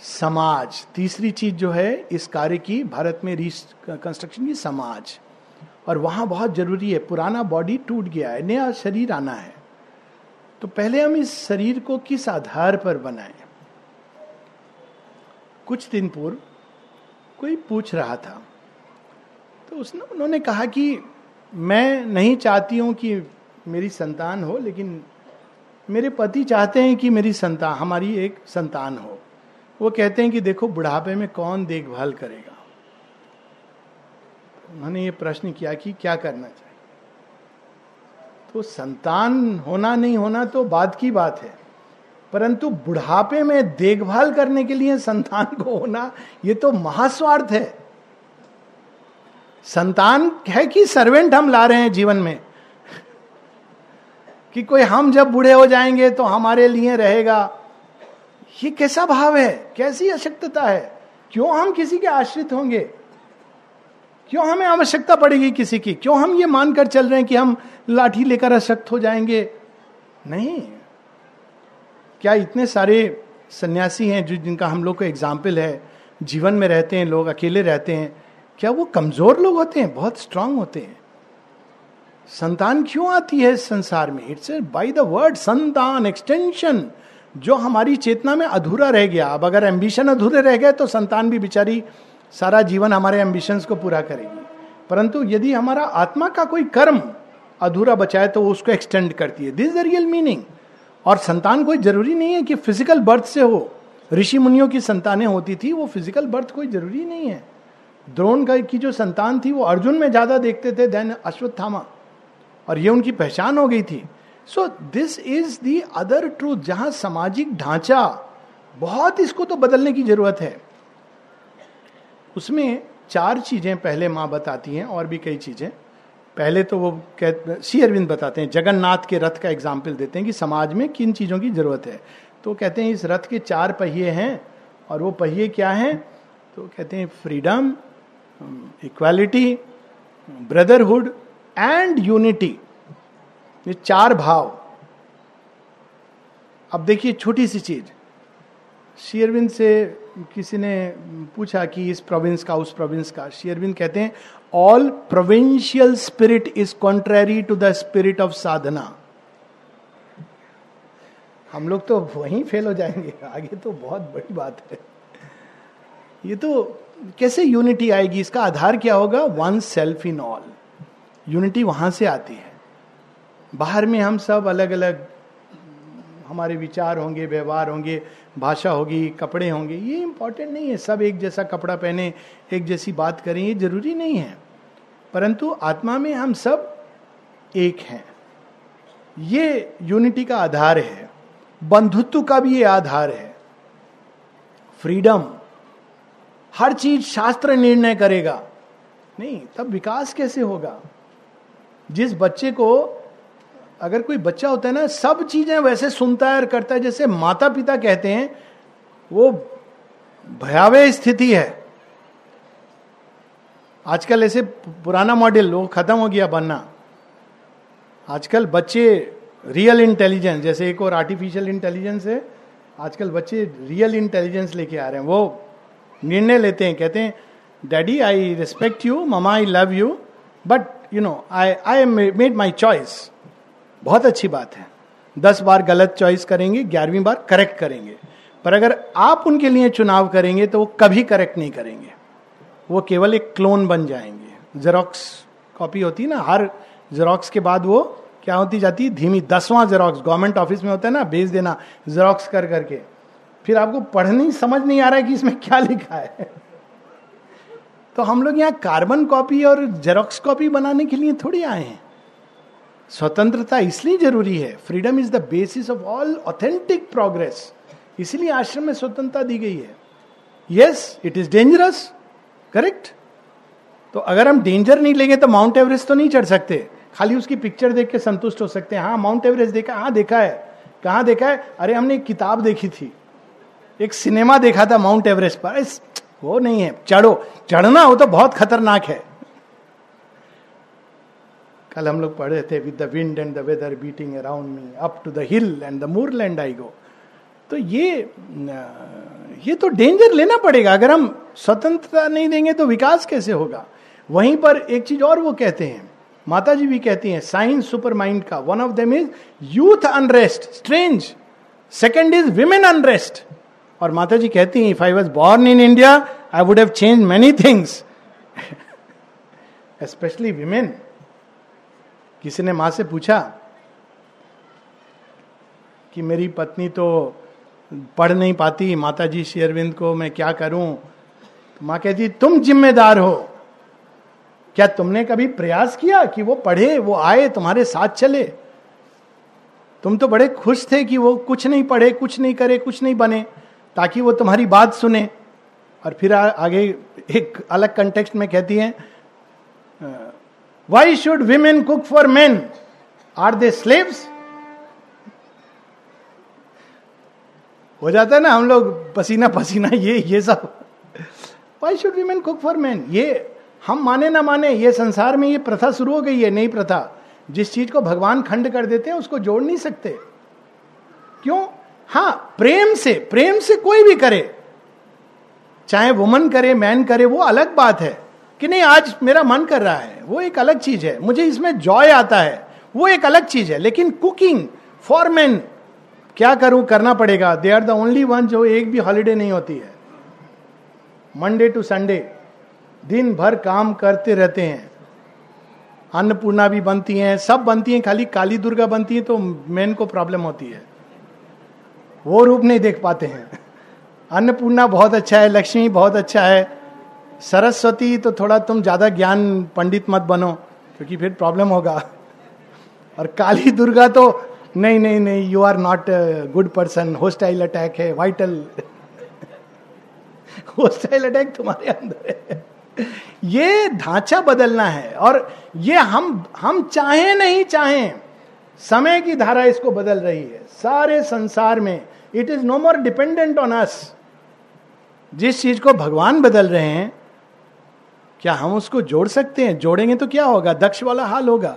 समाज, तीसरी चीज़ जो है इस कार्य की, भारत में कंस्ट्रक्शन की समाज। और वहाँ बहुत ज़रूरी है, पुराना बॉडी टूट गया है, नया शरीर आना है। तो पहले हम इस शरीर को किस आधार पर बनाएँ? कुछ दिन पूर्व कोई पूछ रहा था। तो उसने, उन्होंने कहा कि मैं नहीं चाहती हूँ कि मेरी संतान हो, लेकिन मेरे पति चाहते हैं कि मेरी संतान, हमारी एक संतान हो। वो कहते हैं कि देखो, बुढ़ापे में कौन देखभाल करेगा? उन्होंने ये प्रश्न किया कि क्या करना चाहिए? तो संतान होना नहीं होना तो बाद की बात है, परंतु बुढ़ापे में देखभाल करने के लिए संतान को होना, ये तो महास्वार्थ है। संतान है कि सर्वेंट हम ला रहे हैं जीवन में? कि कोई हम जब बूढ़े हो जाएँगे तो हमारे लिए रहेगा? ये कैसा भाव है? कैसी अशक्तता है? क्यों हम किसी के आश्रित होंगे? क्यों हमें आवश्यकता पड़ेगी किसी की? क्यों हम ये मानकर चल रहे हैं कि हम लाठी लेकर अशक्त हो जाएँगे? नहीं। क्या इतने सारे सन्यासी हैं जो जिनका हम लोग को एग्ज़ाम्पल है, जीवन में रहते हैं, लोग अकेले रहते हैं, क्या वो कमज़ोर लोग होते हैं? बहुत स्ट्रांग होते हैं। संतान क्यों आती है संसार में? इट्स बाय द वर्ड संतान एक्सटेंशन जो हमारी चेतना में अधूरा रह गया। अब अगर एम्बिशन अधूरे रह गए तो संतान भी बेचारी सारा जीवन हमारे एम्बिशंस को पूरा करेगी। परंतु यदि हमारा आत्मा का कोई कर्म अधूरा बचाए तो उसको एक्सटेंड करती है। दिस द रियल मीनिंग और संतान कोई ज़रूरी नहीं है कि फ़िज़िकल बर्थ से हो। ऋषि मुनियों की संतानें होती थी, वो फ़िज़िकल बर्थ कोई ज़रूरी नहीं है। द्रोण का की जो संतान थी, वो अर्जुन में ज़्यादा देखते थे देन अश्वत्थामा। और ये उनकी पहचान हो गई थी। So this is the other truth जहाँ सामाजिक ढांचा बहुत इसको तो बदलने की ज़रूरत है। उसमें चार चीज़ें पहले माँ बताती हैं और भी कई चीज़ें। पहले तो वो कह सी अरविंद बताते हैं, जगन्नाथ के रथ का एग्ज़ाम्पल देते हैं कि समाज में किन चीज़ों की ज़रूरत है। तो कहते हैं, इस रथ के चार पहिए हैं और वो पहिए क्या हैं? तो कहते हैं freedom equality brotherhood and unity ये चार भाव। अब देखिए, छोटी सी चीज़। शेयरविंद से किसी ने पूछा कि इस प्रोविंस का, उस प्रोविंस का। शेयरविंद कहते हैं all provincial spirit is contrary to the spirit of साधना हम लोग तो वहीं फेल हो जाएँगे। आगे तो बहुत बड़ी बात है। ये तो कैसे यूनिटी आएगी? इसका आधार क्या होगा? One self in all unity वहाँ से आती है। बाहर में हम सब अलग अलग हमारे विचार होंगे, व्यवहार होंगे। भाषा होगी, कपड़े होंगे, ये इंपॉर्टेंट नहीं है। सब एक जैसा कपड़ा पहने, एक जैसी बात करें, ये ज़रूरी नहीं है। परंतु आत्मा में हम सब एक हैं। ये यूनिटी का आधार है। बंधुत्व का भी ये आधार है। फ्रीडम हर चीज़ शास्त्र निर्णय करेगा। नहीं, तब विकास कैसे होगा? जिस बच्चे को अगर कोई बच्चा होता है ना, सब चीज़ें वैसे सुनता है और करता है, जैसे माता पिता कहते हैं, वो भयावह स्थिति है। आजकल ऐसे पुराना मॉडल, वो खत्म हो गया बनना। आजकल बच्चे रियल इंटेलिजेंस जैसे एक और आर्टिफिशियल इंटेलिजेंस है, आजकल बच्चे रियल इंटेलिजेंस लेके आ रहे हैं। वो निर्णय लेते हैं, कहते हैं daddy I respect you mama I love you but you know I I made my choice बहुत अच्छी बात है। दस बार गलत चॉइस करेंगे, ग्यारहवीं बार करेक्ट करेंगे। पर अगर आप उनके लिए चुनाव करेंगे तो वो कभी करेक्ट नहीं करेंगे। वो केवल एक क्लोन बन जाएँगे। जेरोक्स कॉपी होती है ना, हर जेरोक्स के बाद वो क्या होती जाती है? धीमी, दसवां जेरोक्स गवर्नमेंट ऑफ़िस में होता है ना, भेज देना जेरोक्स कर करके। फिर आपको पढ़नी, समझ नहीं आ रहा है कि इसमें क्या लिखा है। तो हम लोग यहाँ कार्बन कॉपी और जेरोक्स कॉपी बनाने के लिए थोड़ी आए हैं। स्वतंत्रता इसलिए ज़रूरी है। Freedom is the basis of all authentic progress इसलिए आश्रम में स्वतंत्रता दी गई है। Yes it is dangerous correct तो अगर हम डेंजर नहीं लेंगे तो माउंट एवरेस्ट तो नहीं चढ़ सकते। खाली उसकी पिक्चर देख के संतुष्ट हो सकते हैं। हाँ माउंट एवरेस्ट देखा हाँ देखा है। कहाँ देखा है? अरे, हमने एक किताब देखी थी। एक सिनेमा देखा था माउंट एवरेस्ट पर। वो नहीं है। चढ़ो। चढ़ना हो तो बहुत खतरनाक है। कल हम लोग पढ़े थे with the wind and the weather beating around me up to the hill and the moorland I go तो ये ये तो डेंजर लेना पड़ेगा। अगर हम स्वतंत्रता नहीं देंगे तो विकास कैसे होगा? वहीं पर एक चीज़ और वो कहते हैं। माता जी भी कहती हैं साइंस सुपर माइंड का one of them is youth unrest strange second is women unrest और माता जी कहती हैं if I was born in India I would have change many things specially women किसी ने माँ से पूछा कि मेरी पत्नी तो पढ़ नहीं पाती माता जी शेरविंद को मैं क्या करूँ? तो माँ कहती तुम जिम्मेदार हो। क्या तुमने कभी प्रयास किया कि वो पढ़े वो आए तुम्हारे साथ चले? तुम तो बड़े खुश थे कि वो कुछ नहीं पढ़े कुछ नहीं करे कुछ नहीं बने ताकि वो तुम्हारी बात सुने। और फिर आ, आगे एक अलग कंटेक्स्ट में कहती हैं why should women cook for men are they slaves हो जाता है ना, हम लोग पसीना पसीना, ये ये सब। Why should women cook for man ये, हम माने ना माने, ये संसार में ये प्रथा शुरू हो गई है, नई प्रथा। जिस चीज़ को भगवान खंड कर देते हैं, उसको जोड़ नहीं सकते। क्यों? हाँ प्रेम से प्रेम से कोई भी करे। चाहे वुमन करे मैन करे, वो अलग बात है। कि नहीं, आज मेरा मन कर रहा है। वो एक अलग चीज़ है। मुझे इसमें जॉय आता है। वो एक अलग चीज़ है। लेकिन कुकिंग फॉर मैन क्या करूँ? करना पड़ेगा। They are the only one जो एक भी हॉलीडे नहीं होती है। मंडे टू संडे दिन भर काम करते रहते हैं। अन्नपूर्णा भी बनती हैं। सब बनती हैं। खाली काली दुर्गा बनती है तो मेन को प्रॉब्लम होती है। वो रूप नहीं देख पाते हैं। अन्नपूर्णा बहुत अच्छा है। लक्ष्मी बहुत अच्छा है। सरस्वती तो थोड़ा तुम ज़्यादा ज्ञान पंडित मत बनो, क्योंकि फिर प्रॉब्लम होगा। और काली दुर्गा तो नहीं नहीं नहीं you are not good person hostile attack है वाइटल होस्टाइल अटैक तुम्हारे अंदर है। ये ढांचा बदलना है, और ये हम हम चाहे नहीं चाहे, समय की धारा इसको बदल रही है। सारे संसार में it is no more dependent on us जिस चीज़ को भगवान बदल रहे हैं क्या हम उसको जोड़ सकते हैं? जोड़ेंगे तो क्या होगा? दक्ष वाला हाल होगा।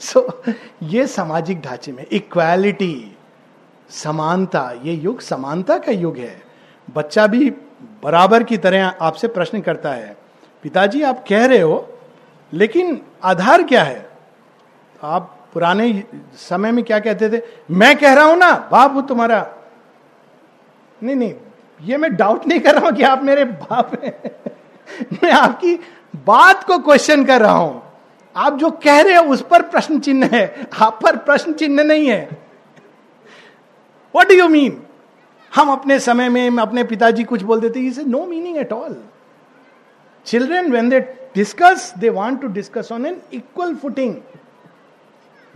सो so, ये सामाजिक ढांचे में इक्वालिटी समानता ये युग समानता का युग है। बच्चा भी बराबर की तरह आपसे प्रश्न करता है पिताजी आप कह रहे हो लेकिन आधार क्या है? आप पुराने समय में क्या कहते थे? मैं कह रहा हूँ ना बाप तुम्हारा। नहीं नहीं ये मैं डाउट नहीं कर रहा हूँ कि आप मेरे बाप हैं। मैं आपकी बात को क्वेश्चन कर रहा हूँ। आप जो कह रहे हो, उस पर प्रश्न चिन्ह है। आप पर प्रश्न चिन्ह नहीं है। वट डू यू मीन हम अपने समय में अपने पिताजी कुछ बोल देते is no meaning at all children when they discuss they want to discuss on an equal footing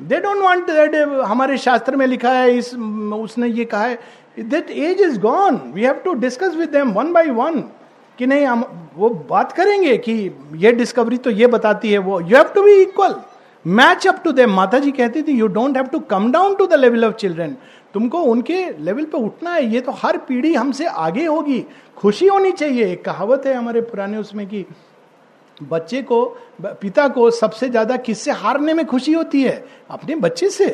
they don't that हमारे शास्त्र में लिखा है, इस, उसने ये कहा है that age is gone we have to discuss with them one by one कि नहीं, हम वो बात करेंगे कि ये डिस्कवरी तो ये बताती है वो। You have to be equal match up to them Mata ji कहती थी you don't have to come down to the level of children तुमको उनके लेवल पे उठना है। ये तो हर पीढ़ी हमसे आगे होगी। खुशी होनी चाहिए। एक कहावत है हमारे पुराने उसमें कि बच्चे को, पिता को सबसे ज़्यादा किससे हारने में खुशी होती है? अपने बच्चे से।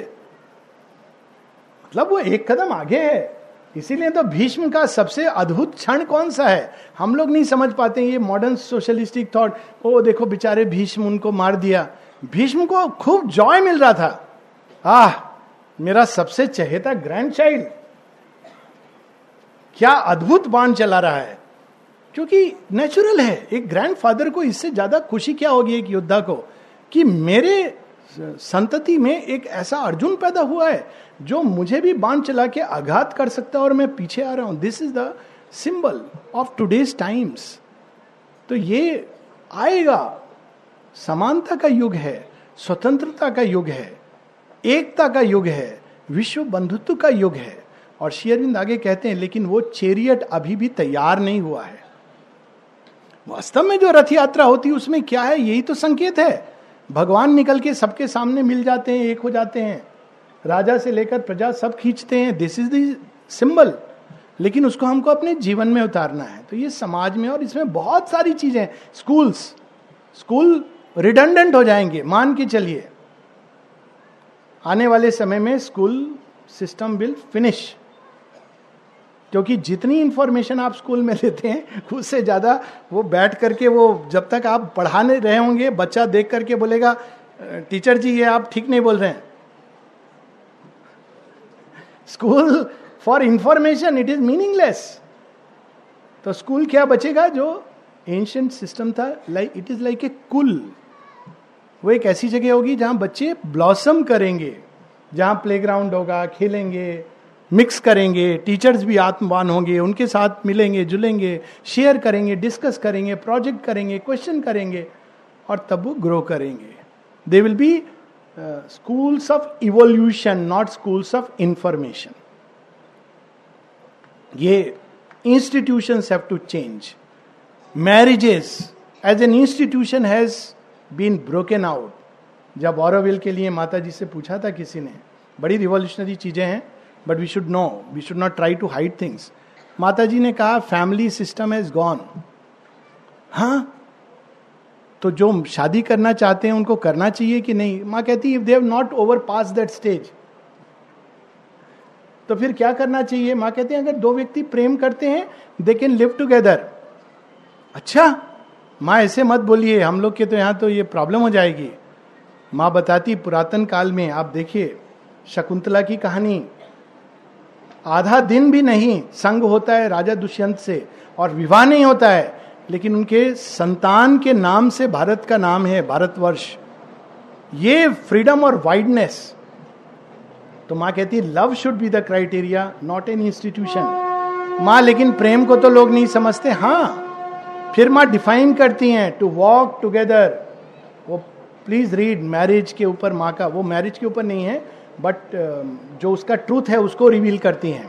मतलब वो एक कदम आगे है। इसीलिए तो भीष्म का सबसे अद्भुत क्षण कौन सा है? हम लोग नहीं समझ पाते ये मॉडर्न सोशलिस्टिक थॉट ओ, देखो बेचारे भीष्म उनको मार दिया। भीष्म को खूब जॉय मिल रहा था। आह, मेरा सबसे चहेता ग्रैंड चाइल्ड क्या अद्भुत बाण चला रहा है। क्योंकि नेचुरल है। एक ग्रैंडफादर को इससे ज़्यादा खुशी क्या होगी एक योद्धा को? कि मेरे संतति में एक ऐसा अर्जुन पैदा हुआ है जो मुझे भी बाँध चला के आघात कर सकता है और मैं पीछे आ रहा हूँ। This is the symbol of today's times तो ये आएगा। समानता का युग है, स्वतंत्रता का युग है, एकता का युग है, विश्व बंधुत्व का युग है। और शेयरविंद आगे कहते हैं, लेकिन वो चेरियट अभी भी तैयार नहीं हुआ है। वास्तव में जो रथ यात्रा होती है, उसमें क्या है? यही तो संकेत है। भगवान निकल के सबके सामने मिल जाते हैं, एक हो जाते हैं। राजा से लेकर प्रजा सब खींचते हैं। दिस इज़ द सिंबल लेकिन उसको हमको अपने जीवन में उतारना है। तो ये समाज में और इसमें बहुत सारी चीज़ें स्कूल्स स्कूल रिडंडेंट हो जाएँगे। मान के चलिए। आने वाले समय में स्कूल सिस्टम विल फिनिश क्योंकि जितनी इंफॉर्मेशन आप स्कूल में लेते हैं, उससे ज़्यादा वो बैठ करके वो जब तक आप पढ़ाने रहे होंगे, बच्चा देख करके बोलेगा, टीचर जी, ये आप ठीक नहीं बोल रहे हैं. School for information it is meaningless तो स्कूल क्या बचेगा? जो एंशंट सिस्टम था like it is like a कुल। वो एक ऐसी जगह होगी जहाँ बच्चे ब्लॉसम करेंगे, जहाँ प्लेग्राउंड होगा, खेलेंगे। मिक्स करेंगे, टीचर्स भी आत्मवान होंगे, उनके साथ मिलेंगे, जुलेंगे, शेयर करेंगे, डिस्कस करेंगे, प्रोजेक्ट करेंगे, क्वेश्चन करेंगे और तब वो ग्रो करेंगे। They will be schools of evolution not schools of information ये institution have to change marriages as an institution has been broken out जब ऑरोविल के लिए माता जी से पूछा था किसी ने, बड़ी रिवोल्यूशनरी चीज़ें हैं। But we should no we should not try to hide things Mata ji ने कहा फैमिली सिस्टम इज़ गॉन हाँ? तो जो शादी करना चाहते हैं, उनको करना चाहिए कि नहीं? माँ कहती if they have not over pass that stage तो फिर क्या करना चाहिए? माँ कहते हैं, अगर दो व्यक्ति प्रेम करते हैं दे कैन लिव टूगेदर अच्छा माँ ऐसे मत बोलिए। हम लोग के तो यहाँ तो ये प्रॉब्लम हो जाएगी। माँ बताती, पुरातन काल में, आप देखिए, शकुंतला की कहानी आधा दिन भी नहीं, संग होता है राजा दुष्यंत से, और विवाह नहीं होता है, लेकिन उनके संतान के नाम से भारत का नाम है भारतवर्ष। ये फ्रीडम और वाइडनेस तो माँ कहती है love should be the criteria not an institution माँ, लेकिन प्रेम को तो लोग नहीं समझते। हाँ फिर माँ डिफाइन करती हैं टू वॉक टुगेदर वो प्लीज़ रीड मैरिज के ऊपर माँ का, वो मैरिज के ऊपर नहीं है बट जो उसका ट्रूथ है, उसको रिवील करती हैं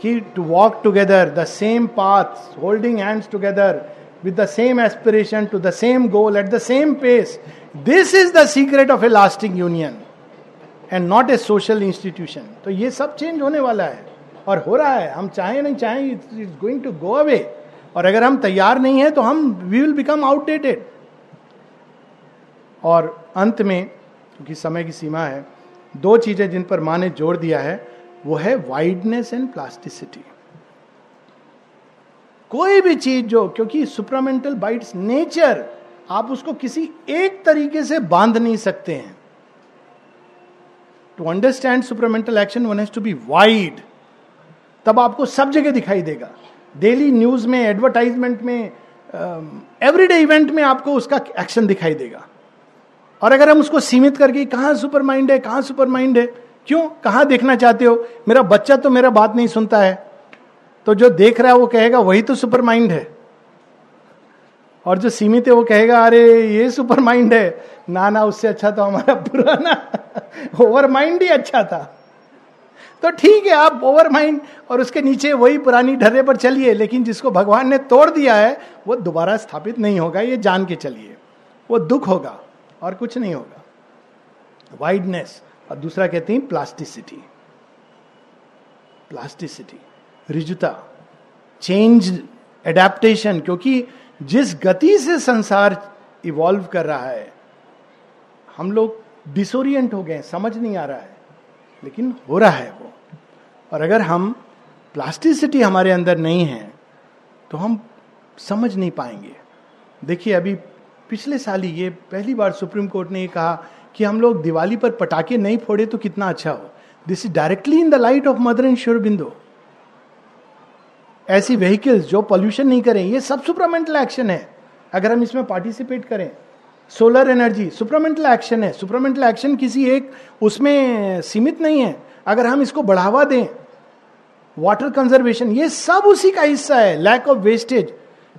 कि to walk together the same path holding hands together with the same aspiration to the same goal at the same pace this is the secret of a lasting union and not a social institution तो ये सब change होने वाला है। और हो रहा है। हम चाहें नहीं चाहें it is going to go away और अगर हम तैयार नहीं है तो हम वी विल बिकम आउटडेटेड और अंत में, क्योंकि समय की सीमा है दो चीज़ें जिन पर माँ ने ज़ोर दिया है, वो है वाइडनेस एंड प्लास्टिसिटी कोई भी चीज़ जो, क्योंकि सुपरामेंटल बाइट्स नेचर आप उसको किसी एक तरीके से बाँध नहीं सकते हैं। To understand supramental action one has to be wide तब आपको सब जगह दिखाई देगा। डेली न्यूज़ में एडवर्टाइजमेंट में एवरीडे इवेंट में आपको उसका एक्शन दिखाई देगा। और अगर हम उसको सीमित करके, कहा सुपर माइंड है, कहाँ सुपर माइंड है? क्यों? कहा देखना चाहते हो? मेरा बच्चा तो मेरा बात नहीं सुनता है। तो जो देख रहा है, वो कहेगा, वही तो सुपर माइंड है। और जो सीमित है, वो कहेगा, अरे, ये सुपर माइंड है। ना ना, उससे अच्छा तो हमारा पुराना ओवर माइंड ही अच्छा था। तो ठीक है, आप ओवर माइंड और उसके नीचे वही पुरानी ढर्रे पर चलिए, लेकिन जिसको भगवान ने तोड़ दिया है, वो दोबारा स्थापित नहीं होगा, ये जान के चलिए। वो दुख होगा। और कुछ नहीं होगा। वाइडनेस और दूसरा कहते हैं प्लास्टिसिटी प्लास्टिसिटी रिजुता चेंज एडेप्टेशन क्योंकि जिस गति से संसार इवॉल्व कर रहा है, हम लोग डिसोरियंट हो गए समझ नहीं आ रहा है, लेकिन हो रहा है वो। और अगर हम प्लास्टिसिटी हमारे अंदर नहीं है तो हम समझ नहीं पाएँगे। देखिए, अभी पिछले साल ही ये पहली बार सुप्रीम कोर्ट ने ये कहा कि हम लोग दिवाली पर पटाखे नहीं फोड़े तो कितना अच्छा हो। This is directly in the light of Mother and Sri Aurobindo ऐसी व्हीकल्स जो पॉल्यूशन नहीं करें, ये सब सुपरामेंटल एक्शन है। अगर हम इसमें पार्टिसिपेट करें सोलर एनर्जी सुपरामेंटल एक्शन है। सुपरामेंटल एक्शन किसी एक, उसमें सीमित नहीं है। अगर हम इसको बढ़ावा दें वाटर कंजर्वेशन ये सब उसी का हिस्सा है। Lack of wastage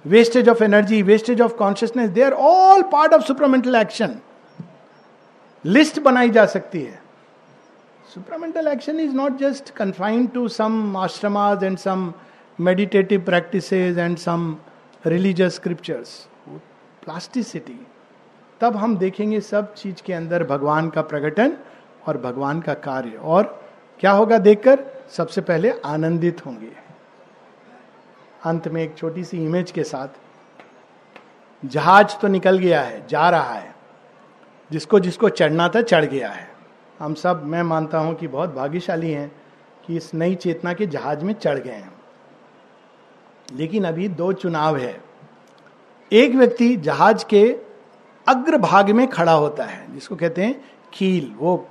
wastage of energy wastage of consciousness they are all part of supramental action list बनाई जा सकती है supramental action is not just confined to some ashrams and some meditative practice and some religious scriptures plasticity तब हम देखेंगे सब चीज़ के अंदर भगवान का प्रकटन और भगवान का कार्य और क्या होगा देखकर सबसे पहले आनंदित होंगे अंत में एक छोटी सी इमेज के साथ, जहाज़ तो निकल गया है, जा रहा है। जिसको जिसको चढ़ना था, चढ़ गया है। हम सब, मैं मानता हूँ कि बहुत भाग्यशाली हैं कि इस नई चेतना के जहाज़ में चढ़ गए हैं। लेकिन अभी दो चुनाव है। एक व्यक्ति जहाज़ के अग्रभाग में खड़ा होता है, जिसको कहते हैं कील वो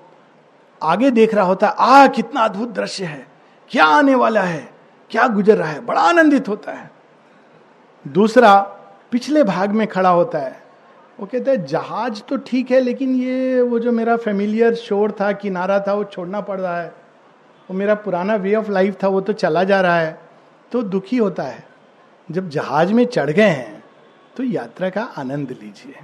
आगे देख रहा होता है आ कितना अद्भुत दृश्य है, क्या आने वाला है? क्या गुजर रहा है? बड़ा आनंदित होता है। दूसरा, पिछले भाग में खड़ा होता है। वो कहता है, जहाज़ तो ठीक है, लेकिन ये, वो जो मेरा फेमिलियर शोर था, किनारा था, वो छोड़ना पड़ रहा है। वो मेरा पुराना वे ऑफ़ लाइफ था, वो तो चला जा रहा है। तो दुखी होता है। जब जहाज़ में चढ़ गए हैं तो यात्रा का आनंद लीजिए।